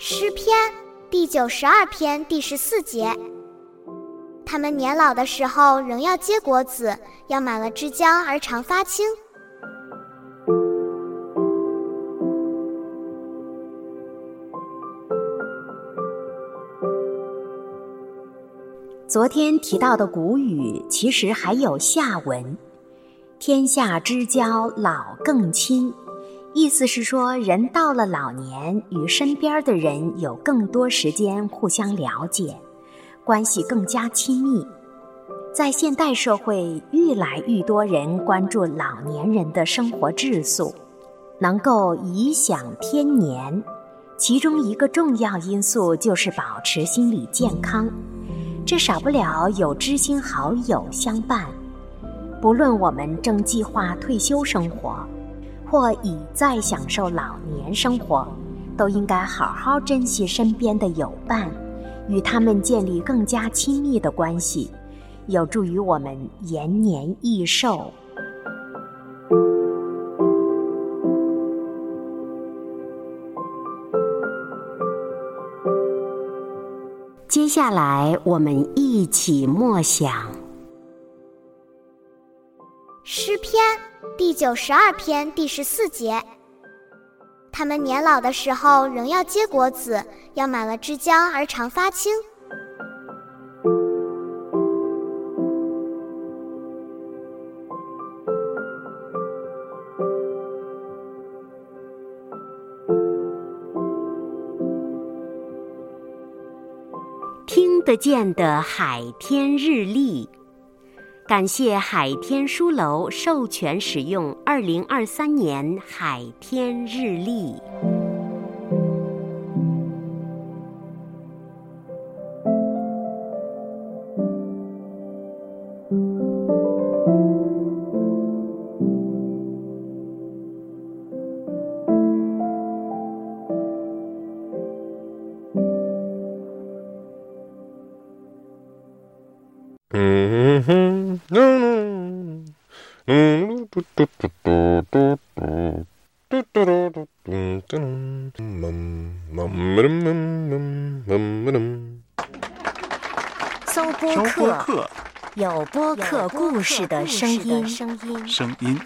诗篇第九十二篇第十四节，他们年老的时候仍要结果子，要满了枝浆而常发青。昨天提到的古语，其实还有下文：“天下之交老更亲。”意思是说，人到了老年，与身边的人有更多时间互相了解，关系更加亲密。在现代社会，愈来愈多人关注老年人的生活质素，能够颐享天年。其中一个重要因素就是保持心理健康，这少不了有知心好友相伴。不论我们正计划退休生活。或已在享受老年生活，都应该好好珍惜身边的友伴，与他们建立更加亲密的关系，有助于我们延年益寿。接下来，我们一起默想诗篇。第九十二篇第十四节，他们年老的时候仍要结果子，要满了枝浆而常发青。听得见的海天日历。感谢海天书楼授权使用二零二三年海天日历。嗯哼，嗯嗯，嘟嘟嘟嘟嘟嘟，嘟嘟嘟嘟嘟嘟，搜播客，有播客故事的声音，声音，声音。